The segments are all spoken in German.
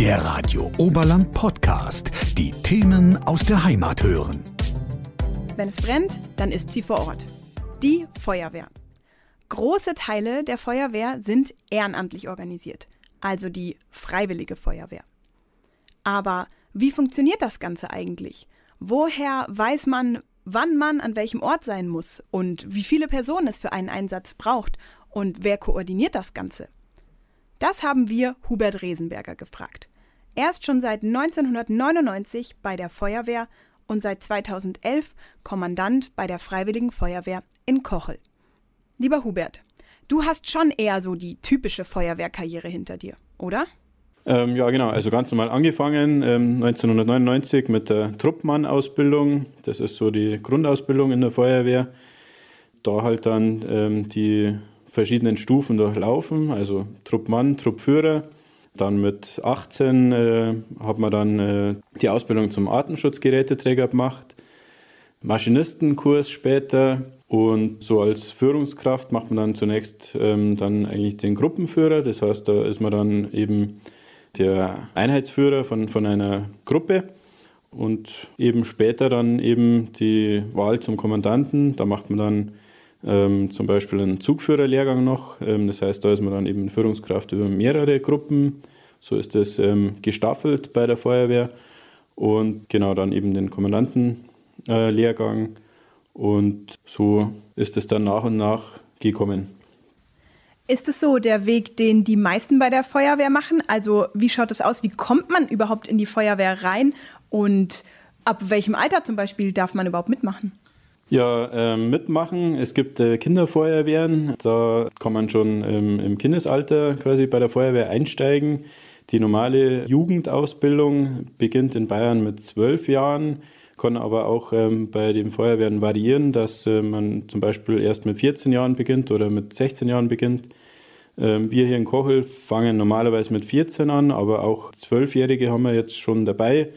Der Radio Oberland Podcast. Die Themen aus der Heimat hören. Wenn es brennt, dann ist sie vor Ort. Die Feuerwehr. Große Teile der Feuerwehr sind ehrenamtlich organisiert, also die Freiwillige Feuerwehr. Aber wie funktioniert das Ganze eigentlich? Woher weiß man, wann man an welchem Ort sein muss und wie viele Personen es für einen Einsatz braucht und wer koordiniert das Ganze? Das haben wir Hubert Resenberger gefragt. Er ist schon seit 1999 bei der Feuerwehr und seit 2011 Kommandant bei der Freiwilligen Feuerwehr in Kochel. Lieber Hubert, du hast schon eher so die typische Feuerwehrkarriere hinter dir, oder? Ähm, ja, genau. Also ganz normal angefangen ähm, 1999 mit der Truppmann-Ausbildung. Das ist so die Grundausbildung in der Feuerwehr. Da halt dann ähm, die verschiedenen Stufen durchlaufen, also Truppmann, Truppführer. Dann mit 18 äh, hat man dann äh, die Ausbildung zum Atemschutzgeräteträger gemacht, Maschinistenkurs später und so als Führungskraft macht man dann zunächst ähm, dann eigentlich den Gruppenführer. Das heißt, da ist man dann eben der Einheitsführer von, von einer Gruppe und eben später dann eben die Wahl zum Kommandanten. Da macht man dann ähm, zum Beispiel einen Zugführerlehrgang noch. Ähm, das heißt, da ist man dann eben Führungskraft über mehrere Gruppen. So ist es ähm, gestaffelt bei der Feuerwehr. Und genau dann eben den Kommandantenlehrgang. Äh, und so ist es dann nach und nach gekommen. Ist es so der Weg, den die meisten bei der Feuerwehr machen? Also wie schaut das aus? Wie kommt man überhaupt in die Feuerwehr rein? Und ab welchem Alter zum Beispiel darf man überhaupt mitmachen? Ja, äh, mitmachen. Es gibt äh, Kinderfeuerwehren. Da kann man schon ähm, im Kindesalter quasi bei der Feuerwehr einsteigen. Die normale Jugendausbildung beginnt in Bayern mit zwölf Jahren, kann aber auch ähm, bei den Feuerwehren variieren, dass äh, man zum Beispiel erst mit 14 Jahren beginnt oder mit 16 Jahren beginnt. Ähm, wir hier in Kochel fangen normalerweise mit 14 an, aber auch Zwölfjährige haben wir jetzt schon dabei.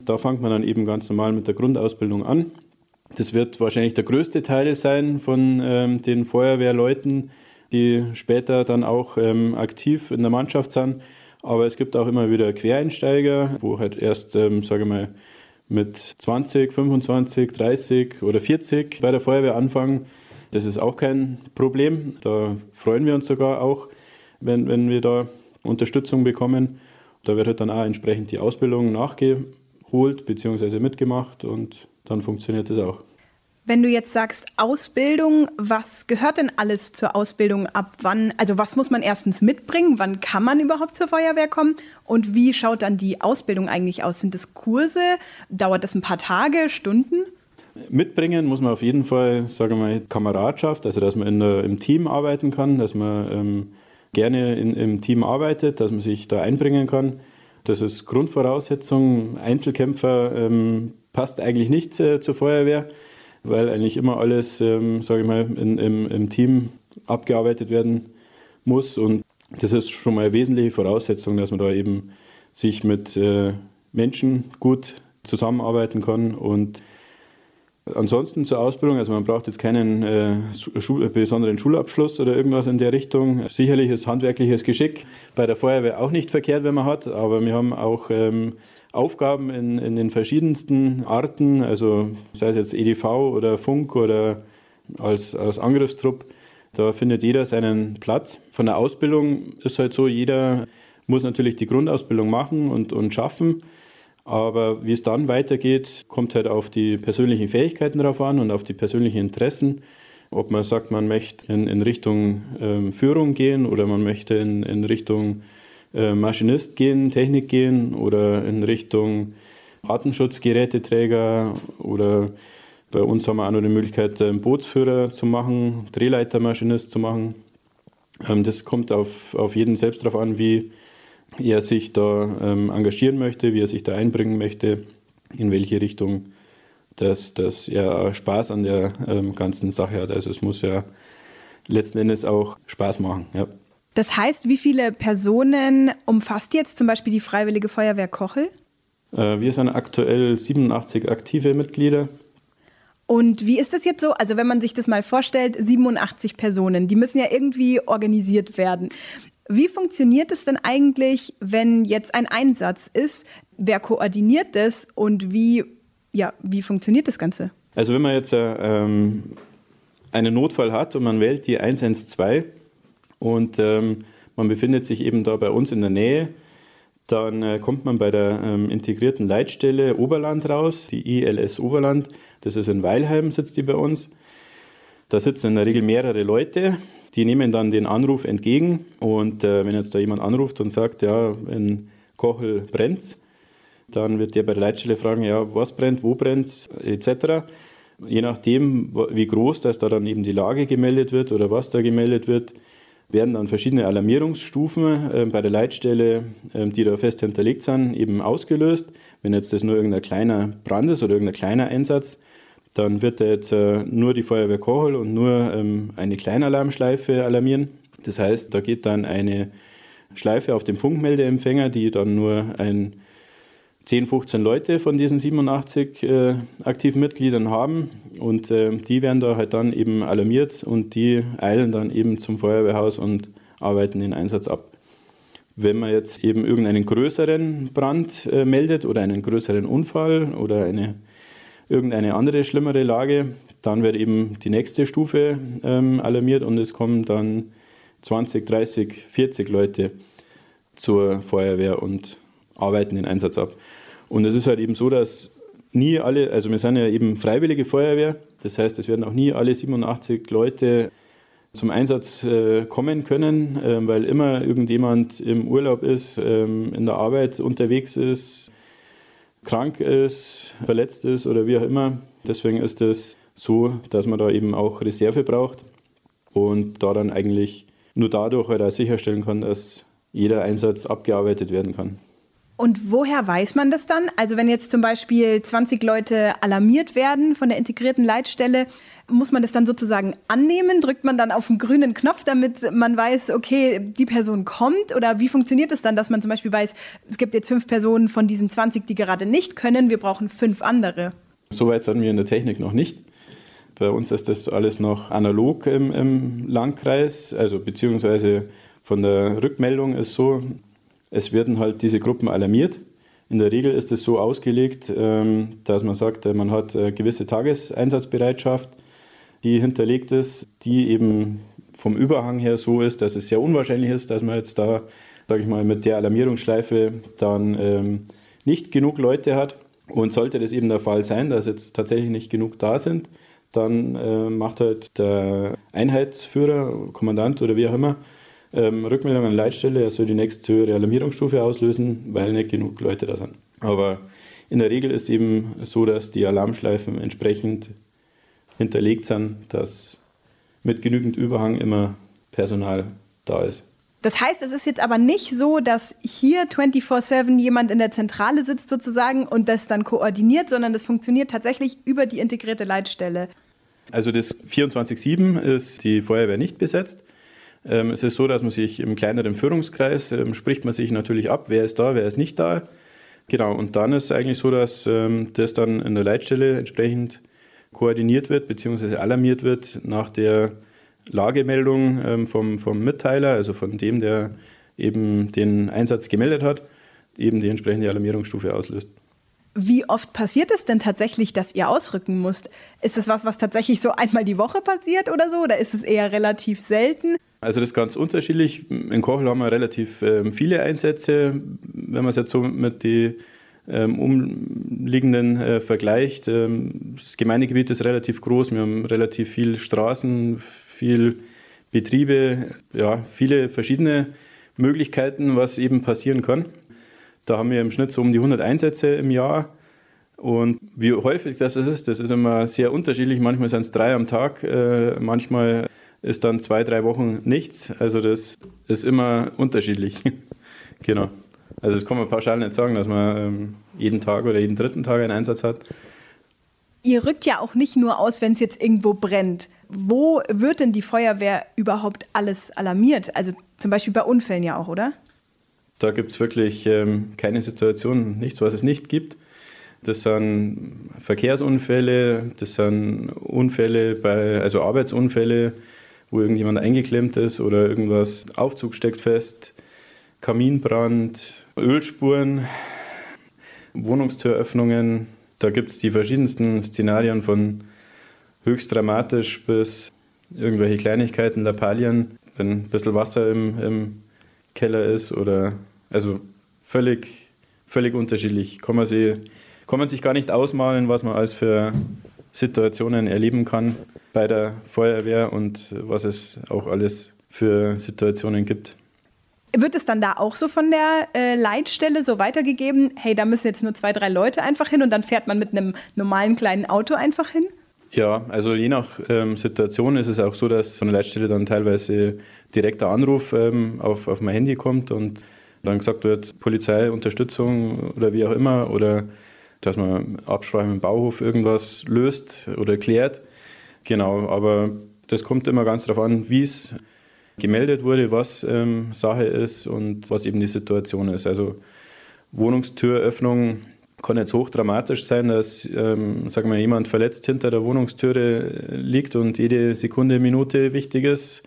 Da fängt man dann eben ganz normal mit der Grundausbildung an. Das wird wahrscheinlich der größte Teil sein von ähm, den Feuerwehrleuten, die später dann auch ähm, aktiv in der Mannschaft sind. Aber es gibt auch immer wieder Quereinsteiger, wo halt erst, ähm, sage ich mal, mit 20, 25, 30 oder 40 bei der Feuerwehr anfangen. Das ist auch kein Problem. Da freuen wir uns sogar auch, wenn, wenn wir da Unterstützung bekommen. Da wird halt dann auch entsprechend die Ausbildung nachgeholt bzw. mitgemacht und dann funktioniert das auch. Wenn du jetzt sagst Ausbildung, was gehört denn alles zur Ausbildung ab wann? Also was muss man erstens mitbringen? Wann kann man überhaupt zur Feuerwehr kommen? Und wie schaut dann die Ausbildung eigentlich aus? Sind das Kurse? Dauert das ein paar Tage, Stunden? Mitbringen muss man auf jeden Fall, sagen wir mal, Kameradschaft, also dass man der, im Team arbeiten kann, dass man ähm, gerne in, im Team arbeitet, dass man sich da einbringen kann. Das ist Grundvoraussetzung. Einzelkämpfer ähm, passt eigentlich nicht äh, zur Feuerwehr, weil eigentlich immer alles, ähm, sage ich mal, in, im, im, Team abgearbeitet werden muss. Und das ist schon mal eine wesentliche Voraussetzung, dass man da eben sich mit äh, Menschen gut zusammenarbeiten kann und Ansonsten zur Ausbildung, also man braucht jetzt keinen äh, Schul besonderen Schulabschluss oder irgendwas in der Richtung. Sicherlich ist handwerkliches Geschick bei der Feuerwehr auch nicht verkehrt, wenn man hat, aber wir haben auch ähm, Aufgaben in, in den verschiedensten Arten, also sei es jetzt EDV oder Funk oder als, als Angriffstrupp, da findet jeder seinen Platz. Von der Ausbildung ist halt so, jeder muss natürlich die Grundausbildung machen und, und schaffen. Aber wie es dann weitergeht, kommt halt auf die persönlichen Fähigkeiten drauf an und auf die persönlichen Interessen. Ob man sagt, man möchte in, in Richtung ähm, Führung gehen oder man möchte in, in Richtung äh, Maschinist gehen, Technik gehen oder in Richtung Artenschutzgeräteträger oder bei uns haben wir auch noch die Möglichkeit, einen Bootsführer zu machen, Drehleitermaschinist zu machen. Ähm, das kommt auf, auf jeden selbst darauf an, wie er sich da ähm, engagieren möchte, wie er sich da einbringen möchte, in welche Richtung dass das ja Spaß an der ähm, ganzen Sache hat. Also es muss ja letzten Endes auch Spaß machen. Ja. Das heißt, wie viele Personen umfasst jetzt zum Beispiel die Freiwillige Feuerwehr Kochel? Äh, wir sind aktuell 87 aktive Mitglieder. Und wie ist das jetzt so? Also wenn man sich das mal vorstellt, 87 Personen, die müssen ja irgendwie organisiert werden. Wie funktioniert es denn eigentlich, wenn jetzt ein Einsatz ist? Wer koordiniert das und wie, ja, wie funktioniert das Ganze? Also wenn man jetzt äh, ähm, einen Notfall hat und man wählt die 112 und ähm, man befindet sich eben da bei uns in der Nähe, dann äh, kommt man bei der ähm, integrierten Leitstelle Oberland raus, die ILS Oberland. Das ist in Weilheim, sitzt die bei uns. Da sitzen in der Regel mehrere Leute, die nehmen dann den Anruf entgegen. Und äh, wenn jetzt da jemand anruft und sagt, ja, in Kochel brennt dann wird der bei der Leitstelle fragen, ja, was brennt, wo brennt, etc. Je nachdem, wie groß das da dann eben die Lage gemeldet wird oder was da gemeldet wird, werden dann verschiedene Alarmierungsstufen äh, bei der Leitstelle, äh, die da fest hinterlegt sind, eben ausgelöst. Wenn jetzt das nur irgendein kleiner Brand ist oder irgendein kleiner Einsatz, dann wird da jetzt äh, nur die Feuerwehr Kochel und nur ähm, eine Kleinalarmschleife alarmieren. Das heißt, da geht dann eine Schleife auf dem Funkmeldeempfänger, die dann nur ein 10, 15 Leute von diesen 87 äh, aktiven Mitgliedern haben und äh, die werden da halt dann eben alarmiert und die eilen dann eben zum Feuerwehrhaus und arbeiten den Einsatz ab. Wenn man jetzt eben irgendeinen größeren Brand äh, meldet oder einen größeren Unfall oder eine, irgendeine andere schlimmere Lage, dann wird eben die nächste Stufe ähm, alarmiert und es kommen dann 20, 30, 40 Leute zur Feuerwehr und arbeiten den Einsatz ab. Und es ist halt eben so, dass nie alle, also wir sind ja eben freiwillige Feuerwehr, das heißt, es werden auch nie alle 87 Leute zum Einsatz äh, kommen können, äh, weil immer irgendjemand im Urlaub ist, äh, in der Arbeit unterwegs ist, krank ist, verletzt ist oder wie auch immer. Deswegen ist es so, dass man da eben auch Reserve braucht und da dann eigentlich nur dadurch halt sicherstellen kann, dass jeder Einsatz abgearbeitet werden kann. Und woher weiß man das dann? Also wenn jetzt zum Beispiel 20 Leute alarmiert werden von der integrierten Leitstelle, muss man das dann sozusagen annehmen? Drückt man dann auf den grünen Knopf, damit man weiß, okay, die Person kommt? Oder wie funktioniert es das dann, dass man zum Beispiel weiß, es gibt jetzt fünf Personen von diesen 20, die gerade nicht können, wir brauchen fünf andere? Soweit sind wir in der Technik noch nicht. Bei uns ist das alles noch analog im, im Landkreis, also beziehungsweise von der Rückmeldung ist so, es werden halt diese Gruppen alarmiert. In der Regel ist es so ausgelegt, ähm, dass man sagt, äh, man hat eine gewisse Tageseinsatzbereitschaft, die hinterlegt ist, die eben vom Überhang her so ist, dass es sehr unwahrscheinlich ist, dass man jetzt da, sage ich mal, mit der Alarmierungsschleife dann ähm, nicht genug Leute hat. Und sollte das eben der Fall sein, dass jetzt tatsächlich nicht genug da sind, dann äh, macht halt der Einheitsführer, Kommandant oder wie auch immer, ähm, Rückmeldung an Leitstelle, er soll die nächste höhere Alarmierungsstufe auslösen, weil nicht genug Leute da sind. Aber in der Regel ist eben so, dass die Alarmschleifen entsprechend hinterlegt sind, dass mit genügend Überhang immer Personal da ist. Das heißt, es ist jetzt aber nicht so, dass hier 24-7 jemand in der Zentrale sitzt sozusagen und das dann koordiniert, sondern das funktioniert tatsächlich über die integrierte Leitstelle. Also das 24-7 ist die Feuerwehr nicht besetzt. Ähm, es ist so, dass man sich im kleineren Führungskreis ähm, spricht man sich natürlich ab, wer ist da, wer ist nicht da. Genau, und dann ist es eigentlich so, dass ähm, das dann in der Leitstelle entsprechend koordiniert wird bzw. alarmiert wird nach der Lagemeldung vom, vom Mitteiler, also von dem, der eben den Einsatz gemeldet hat, eben die entsprechende Alarmierungsstufe auslöst. Wie oft passiert es denn tatsächlich, dass ihr ausrücken müsst? Ist es was, was tatsächlich so einmal die Woche passiert oder so? Oder ist es eher relativ selten? Also das ist ganz unterschiedlich. In Kochel haben wir relativ ähm, viele Einsätze. Wenn man es jetzt so mit den ähm, umliegenden äh, vergleicht, ähm, das Gemeindegebiet ist relativ groß. Wir haben relativ viele Straßen, viel Betriebe, ja, viele verschiedene Möglichkeiten, was eben passieren kann. Da haben wir im Schnitt so um die 100 Einsätze im Jahr. Und wie häufig das ist, das ist immer sehr unterschiedlich. Manchmal sind es drei am Tag, äh, manchmal ist dann zwei, drei Wochen nichts. Also das ist immer unterschiedlich. genau. Also das kann man pauschal nicht sagen, dass man ähm, jeden Tag oder jeden dritten Tag einen Einsatz hat. Ihr rückt ja auch nicht nur aus, wenn es jetzt irgendwo brennt. Wo wird denn die Feuerwehr überhaupt alles alarmiert? Also zum Beispiel bei Unfällen ja auch, oder? Da gibt es wirklich ähm, keine Situation, nichts, was es nicht gibt. Das sind Verkehrsunfälle, das sind Unfälle bei, also Arbeitsunfälle, wo irgendjemand eingeklemmt ist oder irgendwas, Aufzug steckt fest, Kaminbrand, Ölspuren, Wohnungstüröffnungen. Da gibt es die verschiedensten Szenarien von höchst dramatisch bis irgendwelche Kleinigkeiten, Lappalien, wenn ein bisschen Wasser im, im Keller ist oder also völlig, völlig unterschiedlich. Kann man, sich, kann man sich gar nicht ausmalen, was man als für Situationen erleben kann bei der Feuerwehr und was es auch alles für Situationen gibt. Wird es dann da auch so von der äh, Leitstelle so weitergegeben, hey, da müssen jetzt nur zwei, drei Leute einfach hin und dann fährt man mit einem normalen kleinen Auto einfach hin? Ja, also je nach ähm, Situation ist es auch so, dass von der Leitstelle dann teilweise direkter Anruf ähm, auf, auf mein Handy kommt und dann gesagt wird, Polizei, Unterstützung oder wie auch immer oder dass man Absprache mit dem Bauhof irgendwas löst oder klärt. Genau, aber das kommt immer ganz darauf an, wie es gemeldet wurde, was ähm, Sache ist und was eben die Situation ist. Also Wohnungstüröffnung kann jetzt hochdramatisch sein, dass ähm, sagen wir, jemand verletzt hinter der Wohnungstüre liegt und jede Sekunde, Minute wichtig ist.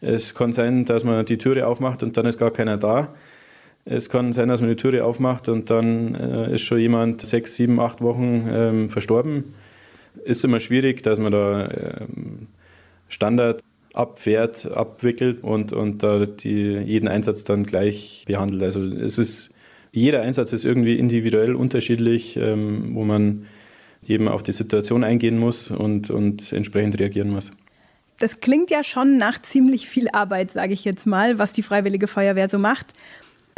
Es kann sein, dass man die Türe aufmacht und dann ist gar keiner da. Es kann sein, dass man die Türe aufmacht und dann äh, ist schon jemand sechs, sieben, acht Wochen ähm, verstorben. Ist immer schwierig, dass man da ähm, Standard abfährt, abwickelt und, und da die, jeden Einsatz dann gleich behandelt. Also es ist jeder Einsatz ist irgendwie individuell unterschiedlich, ähm, wo man eben auf die Situation eingehen muss und, und entsprechend reagieren muss. Das klingt ja schon nach ziemlich viel Arbeit, sage ich jetzt mal, was die Freiwillige Feuerwehr so macht.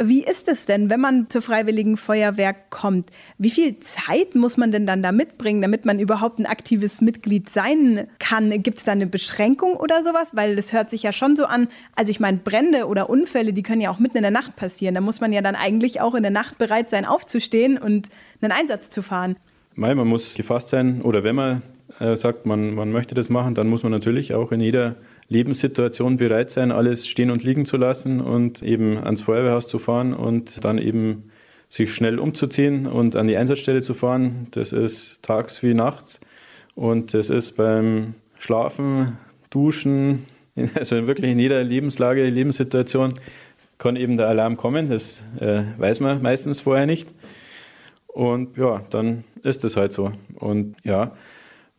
Wie ist es denn, wenn man zur Freiwilligen Feuerwehr kommt? Wie viel Zeit muss man denn dann da mitbringen, damit man überhaupt ein aktives Mitglied sein kann? Gibt es da eine Beschränkung oder sowas? Weil das hört sich ja schon so an. Also ich meine, Brände oder Unfälle, die können ja auch mitten in der Nacht passieren. Da muss man ja dann eigentlich auch in der Nacht bereit sein, aufzustehen und einen Einsatz zu fahren. Nein, man muss gefasst sein. Oder wenn man äh, sagt, man, man möchte das machen, dann muss man natürlich auch in jeder Lebenssituation bereit sein, alles stehen und liegen zu lassen und eben ans Feuerwehrhaus zu fahren und dann eben sich schnell umzuziehen und an die Einsatzstelle zu fahren. Das ist tags wie nachts und das ist beim Schlafen, Duschen, also wirklich in jeder Lebenslage, Lebenssituation kann eben der Alarm kommen. Das äh, weiß man meistens vorher nicht. Und ja, dann ist es halt so. Und ja,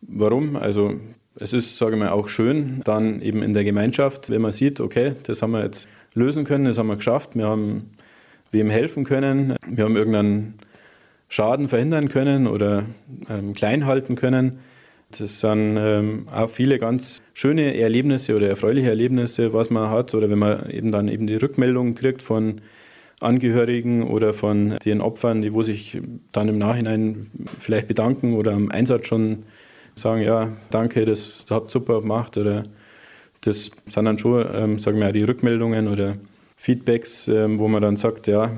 warum? Also es ist, sage ich mal, auch schön, dann eben in der Gemeinschaft, wenn man sieht, okay, das haben wir jetzt lösen können, das haben wir geschafft, wir haben wem helfen können, wir haben irgendeinen Schaden verhindern können oder ähm, klein halten können. Das sind ähm, auch viele ganz schöne Erlebnisse oder erfreuliche Erlebnisse, was man hat. Oder wenn man eben dann eben die Rückmeldung kriegt von Angehörigen oder von den Opfern, die wo sich dann im Nachhinein vielleicht bedanken oder am Einsatz schon sagen, ja, danke, das habt super gemacht oder das sind dann schon, ähm, sagen wir, die Rückmeldungen oder Feedbacks, ähm, wo man dann sagt, ja,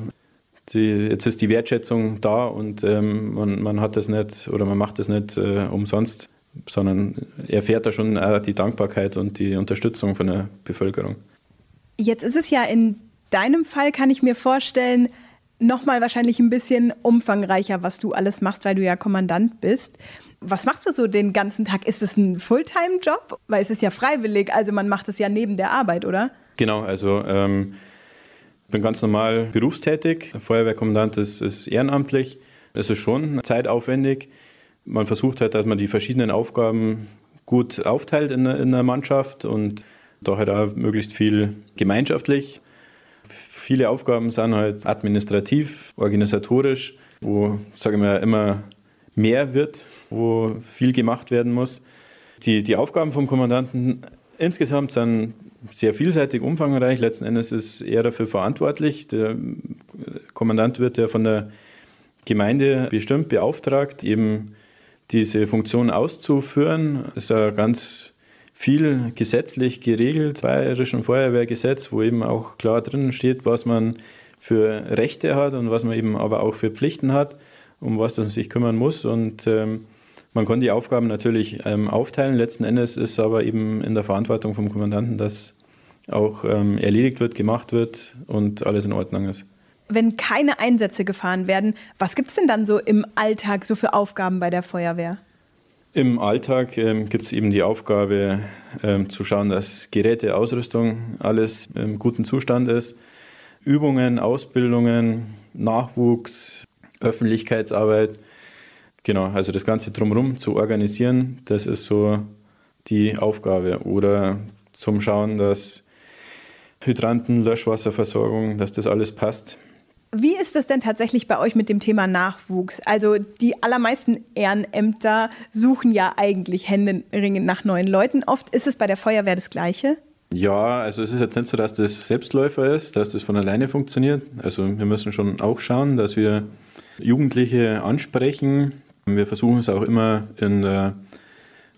die, jetzt ist die Wertschätzung da und ähm, man, man hat das nicht oder man macht das nicht äh, umsonst, sondern erfährt da schon äh, die Dankbarkeit und die Unterstützung von der Bevölkerung. Jetzt ist es ja in deinem Fall, kann ich mir vorstellen, nochmal wahrscheinlich ein bisschen umfangreicher, was du alles machst, weil du ja Kommandant bist. Was machst du so den ganzen Tag? Ist es ein Fulltime-Job? Weil es ist ja freiwillig, also man macht es ja neben der Arbeit, oder? Genau, also ähm, bin ganz normal berufstätig. Feuerwehrkommandant ist, ist ehrenamtlich. Es ist schon zeitaufwendig. Man versucht halt, dass man die verschiedenen Aufgaben gut aufteilt in, in der Mannschaft und da halt auch möglichst viel gemeinschaftlich. Viele Aufgaben sind halt administrativ, organisatorisch, wo, sage ich mal, immer mehr wird, wo viel gemacht werden muss. Die, die Aufgaben vom Kommandanten insgesamt sind sehr vielseitig, umfangreich. Letzten Endes ist er dafür verantwortlich. Der Kommandant wird ja von der Gemeinde bestimmt beauftragt, eben diese Funktion auszuführen. Das ist ja ganz viel gesetzlich geregelt, Bayerischen Feuerwehrgesetz, wo eben auch klar drin steht, was man für Rechte hat und was man eben aber auch für Pflichten hat, um was man sich kümmern muss. Und ähm, man kann die Aufgaben natürlich ähm, aufteilen. Letzten Endes ist aber eben in der Verantwortung vom Kommandanten, dass auch ähm, erledigt wird, gemacht wird und alles in Ordnung ist. Wenn keine Einsätze gefahren werden, was gibt es denn dann so im Alltag so für Aufgaben bei der Feuerwehr? Im Alltag ähm, gibt es eben die Aufgabe ähm, zu schauen, dass Geräte, Ausrüstung, alles im guten Zustand ist. Übungen, Ausbildungen, Nachwuchs, Öffentlichkeitsarbeit. Genau, also das Ganze drumherum zu organisieren, das ist so die Aufgabe. Oder zum Schauen, dass Hydranten, Löschwasserversorgung, dass das alles passt. Wie ist es denn tatsächlich bei euch mit dem Thema Nachwuchs? Also die allermeisten Ehrenämter suchen ja eigentlich händeringend nach neuen Leuten. Oft ist es bei der Feuerwehr das Gleiche. Ja, also es ist jetzt nicht so, dass das Selbstläufer ist, dass das von alleine funktioniert. Also wir müssen schon auch schauen, dass wir Jugendliche ansprechen. Wir versuchen es auch immer in der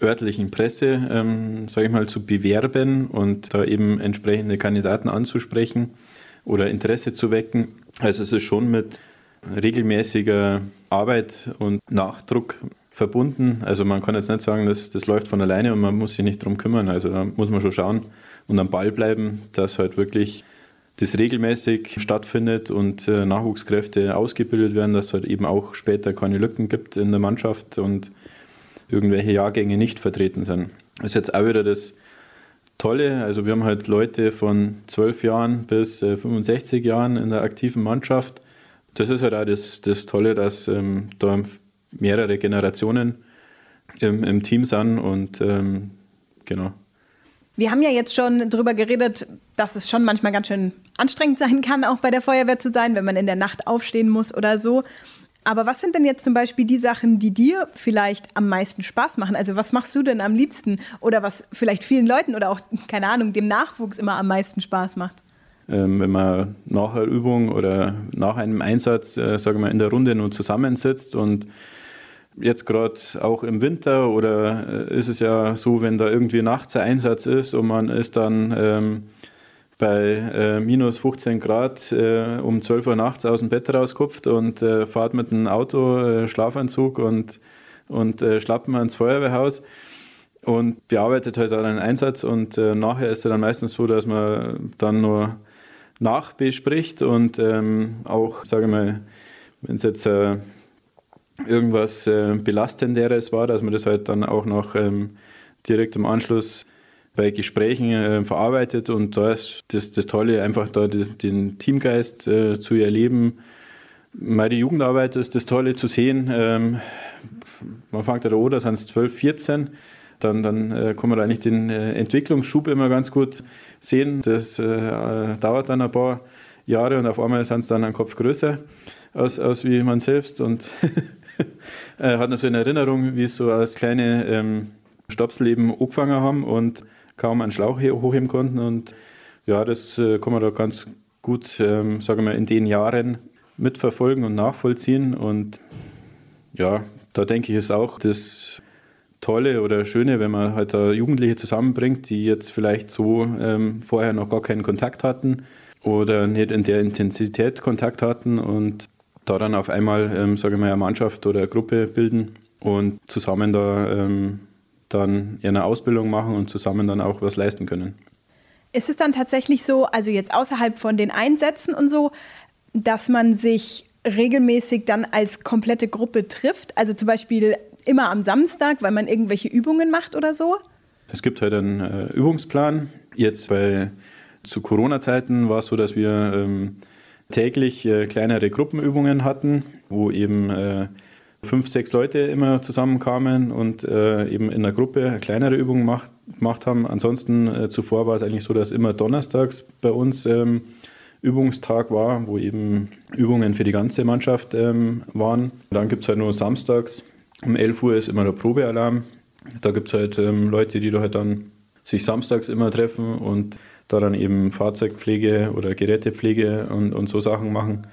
örtlichen Presse, ähm, sage ich mal, zu bewerben und da eben entsprechende Kandidaten anzusprechen oder Interesse zu wecken. Also es ist schon mit regelmäßiger Arbeit und Nachdruck verbunden. Also man kann jetzt nicht sagen, dass das läuft von alleine und man muss sich nicht darum kümmern. Also da muss man schon schauen und am Ball bleiben, dass halt wirklich das regelmäßig stattfindet und äh, Nachwuchskräfte ausgebildet werden, dass es halt eben auch später keine Lücken gibt in der Mannschaft und irgendwelche Jahrgänge nicht vertreten sind. Das ist jetzt auch wieder das Tolle. Also wir haben halt Leute von 12 Jahren bis äh, 65 Jahren in der aktiven Mannschaft. Das ist halt auch das, das Tolle, dass ähm, da mehrere Generationen im, im Team sind und ähm, genau. Wir haben ja jetzt schon darüber geredet, dass es schon manchmal ganz schön anstrengend sein kann, auch bei der Feuerwehr zu sein, wenn man in der Nacht aufstehen muss oder so. Aber was sind denn jetzt zum Beispiel die Sachen, die dir vielleicht am meisten Spaß machen? Also was machst du denn am liebsten? Oder was vielleicht vielen Leuten oder auch, keine Ahnung, dem Nachwuchs immer am meisten Spaß macht? Ähm, wenn man nach einer Übung oder nach einem Einsatz, äh, sagen wir, in der Runde nur zusammensitzt und jetzt gerade auch im Winter oder äh, ist es ja so, wenn da irgendwie nachts ein Einsatz ist und man ist dann ähm, bei äh, minus 15 Grad äh, um 12 Uhr nachts aus dem Bett rauskupft und äh, fahrt mit einem Auto, äh, Schlafanzug und, und äh, Schlappen ans Feuerwehrhaus und bearbeitet halt dann einen Einsatz und äh, nachher ist es dann meistens so, dass man dann nur nachbespricht und ähm, auch, sage ich mal, wenn es jetzt irgendwas Belastenderes war, dass man das halt dann auch noch ähm, direkt im Anschluss bei Gesprächen äh, verarbeitet und da ist das, das Tolle, einfach da das, den Teamgeist äh, zu erleben. Meine Jugendarbeit ist das Tolle zu sehen. Ähm, man fängt ja da an, da sind es 12, 14. Dann, dann äh, kann man eigentlich den äh, Entwicklungsschub immer ganz gut sehen. Das äh, dauert dann ein paar Jahre und auf einmal sind es dann einen Kopf größer aus, aus wie man selbst und hat noch so in Erinnerung, wie es so als kleine ähm, Stopsleben angefangen haben und kaum einen Schlauch hochheben konnten. Und ja, das äh, kann man da ganz gut, ähm, sagen wir, in den Jahren mitverfolgen und nachvollziehen. Und ja, da denke ich, ist auch das Tolle oder Schöne, wenn man halt da Jugendliche zusammenbringt, die jetzt vielleicht so ähm, vorher noch gar keinen Kontakt hatten oder nicht in der Intensität Kontakt hatten und da dann auf einmal, ähm, sage ich mal, eine Mannschaft oder eine Gruppe bilden und zusammen da ähm, dann ihre Ausbildung machen und zusammen dann auch was leisten können. Ist es dann tatsächlich so, also jetzt außerhalb von den Einsätzen und so, dass man sich regelmäßig dann als komplette Gruppe trifft? Also zum Beispiel immer am Samstag, weil man irgendwelche Übungen macht oder so? Es gibt halt einen äh, Übungsplan. Jetzt bei zu Corona-Zeiten war es so, dass wir ähm, täglich äh, kleinere Gruppenübungen hatten, wo eben äh, fünf, sechs Leute immer zusammenkamen und äh, eben in der Gruppe eine kleinere Übung gemacht, gemacht haben. Ansonsten äh, zuvor war es eigentlich so, dass immer donnerstags bei uns ähm, Übungstag war, wo eben Übungen für die ganze Mannschaft ähm, waren. Dann gibt es halt nur samstags um 11 Uhr ist immer der Probealarm. Da gibt es halt ähm, Leute, die da halt dann sich samstags immer treffen und da dann eben Fahrzeugpflege oder Gerätepflege und, und so Sachen machen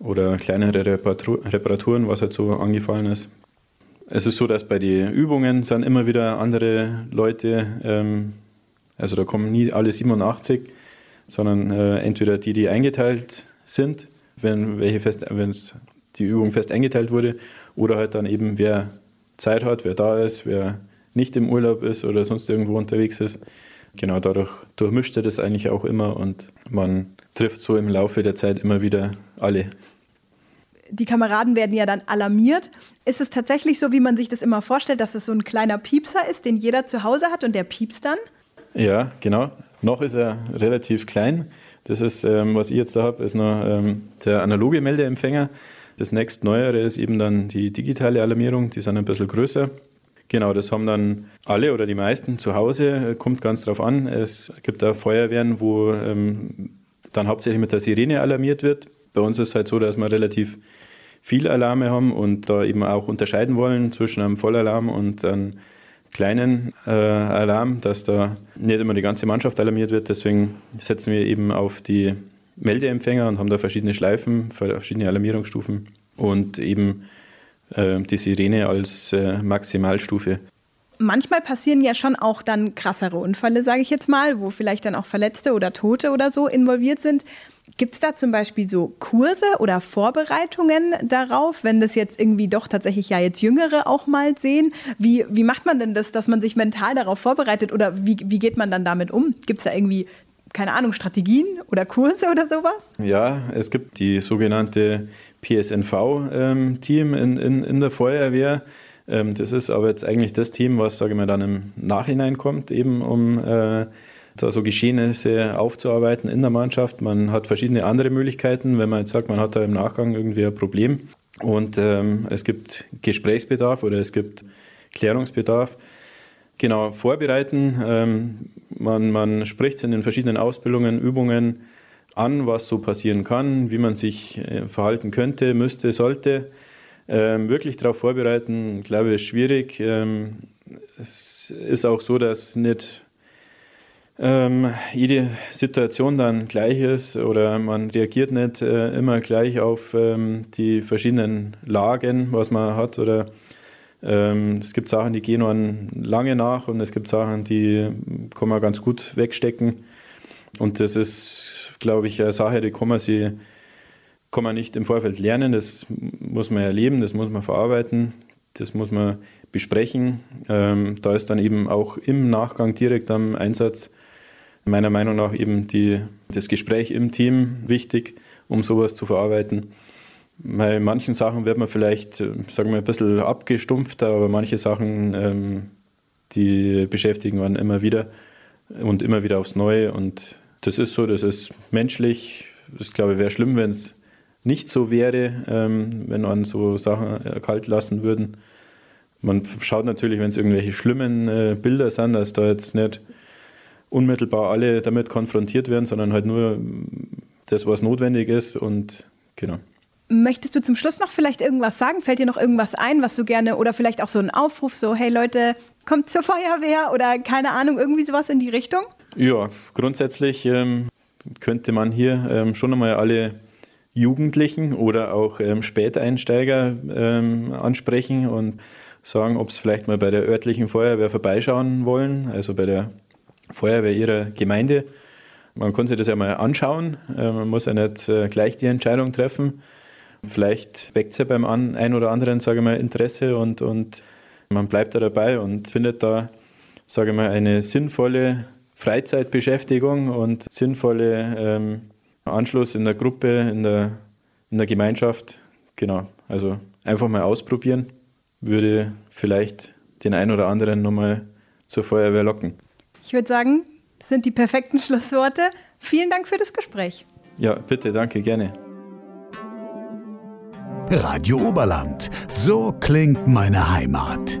oder kleinere Reparaturen, was halt so angefallen ist. Es ist so, dass bei den Übungen sind immer wieder andere Leute, ähm, also da kommen nie alle 87, sondern äh, entweder die, die eingeteilt sind, wenn welche fest, wenn die Übung fest eingeteilt wurde, oder halt dann eben wer Zeit hat, wer da ist, wer nicht im Urlaub ist oder sonst irgendwo unterwegs ist. Genau dadurch durchmischt er das eigentlich auch immer und man trifft so im Laufe der Zeit immer wieder alle. die Kameraden werden ja dann alarmiert. Ist es tatsächlich so, wie man sich das immer vorstellt, dass es so ein kleiner Piepser ist, den jeder zu Hause hat und der piepst dann? Ja, genau. Noch ist er relativ klein. Das ist, ähm, was ich jetzt da habe, ist noch ähm, der analoge Meldeempfänger. Das nächst Neuere ist eben dann die digitale Alarmierung, die sind ein bisschen größer. Genau, das haben dann alle oder die meisten zu Hause, kommt ganz drauf an. Es gibt da Feuerwehren, wo ähm, dann hauptsächlich mit der Sirene alarmiert wird. Bei uns ist es halt so, dass wir relativ viele Alarme haben und da eben auch unterscheiden wollen zwischen einem Vollalarm und einem kleinen äh, Alarm, dass da nicht immer die ganze Mannschaft alarmiert wird. Deswegen setzen wir eben auf die Meldeempfänger und haben da verschiedene Schleifen, verschiedene Alarmierungsstufen und eben äh, die Sirene als äh, Maximalstufe. Manchmal passieren ja schon auch dann krassere Unfälle, sage ich jetzt mal, wo vielleicht dann auch Verletzte oder Tote oder so involviert sind. Gibt es da zum Beispiel so Kurse oder Vorbereitungen darauf, wenn das jetzt irgendwie doch tatsächlich ja jetzt Jüngere auch mal sehen? Wie, wie macht man denn das, dass man sich mental darauf vorbereitet oder wie, wie geht man dann damit um? Gibt es da irgendwie keine Ahnung, Strategien oder Kurse oder sowas? Ja, es gibt die sogenannte PSNV-Team ähm, in, in, in der Feuerwehr. Ähm, das ist aber jetzt eigentlich das Team, was, sage ich mal, dann im Nachhinein kommt, eben um äh, da so Geschehnisse aufzuarbeiten in der Mannschaft. Man hat verschiedene andere Möglichkeiten, wenn man jetzt sagt, man hat da im Nachgang irgendwie ein Problem und ähm, es gibt Gesprächsbedarf oder es gibt Klärungsbedarf Genau, vorbereiten. Ähm, man, man spricht es in den verschiedenen Ausbildungen, Übungen an, was so passieren kann, wie man sich äh, verhalten könnte, müsste, sollte. Ähm, wirklich darauf vorbereiten, glaube ich, ist schwierig. Ähm, es ist auch so, dass nicht ähm, jede Situation dann gleich ist oder man reagiert nicht äh, immer gleich auf ähm, die verschiedenen Lagen, was man hat oder ähm, es gibt Sachen, die gehen man lange nach und es gibt Sachen, die kann man ganz gut wegstecken. Und das ist, glaube ich, eine Sache, die kann man, sie, kann man nicht im Vorfeld lernen. Das muss man erleben, das muss man verarbeiten, das muss man besprechen. Ähm, da ist dann eben auch im Nachgang direkt am Einsatz meiner Meinung nach eben die, das Gespräch im Team wichtig, um sowas zu verarbeiten. Bei manchen Sachen wird man vielleicht, äh, sagen wir, ein bisschen abgestumpft, aber manche Sachen, ähm, die beschäftigen einen immer wieder und immer wieder aufs Neue. Und das ist so, das ist menschlich. Das glaube ich wäre schlimm, wenn es nicht so wäre, ähm, wenn man so Sachen äh, kalt lassen würden. Man schaut natürlich, wenn es irgendwelche schlimmen äh, Bilder sind, dass da jetzt nicht unmittelbar alle damit konfrontiert werden, sondern halt nur das, was notwendig ist und genau. Möchtest du zum Schluss noch vielleicht irgendwas sagen? Fällt dir noch irgendwas ein, was du gerne oder vielleicht auch so ein Aufruf, so hey Leute, kommt zur Feuerwehr oder keine Ahnung, irgendwie sowas in die Richtung? Ja, grundsätzlich ähm, könnte man hier ähm, schon einmal alle Jugendlichen oder auch ähm, Späteinsteiger ähm, ansprechen und sagen, ob sie vielleicht mal bei der örtlichen Feuerwehr vorbeischauen wollen, also bei der Feuerwehr ihrer Gemeinde. Man kann sich das ja mal anschauen. Äh, man muss ja nicht äh, gleich die Entscheidung treffen. Vielleicht weckt es ja beim einen oder anderen, sage ich mal, Interesse und, und man bleibt da dabei und findet da, sage ich mal, eine sinnvolle Freizeitbeschäftigung und sinnvolle ähm, Anschluss in der Gruppe, in der, in der Gemeinschaft. Genau, also einfach mal ausprobieren, würde vielleicht den einen oder anderen nochmal zur Feuerwehr locken. Ich würde sagen, das sind die perfekten Schlussworte. Vielen Dank für das Gespräch. Ja, bitte, danke, gerne. Radio Oberland. So klingt meine Heimat.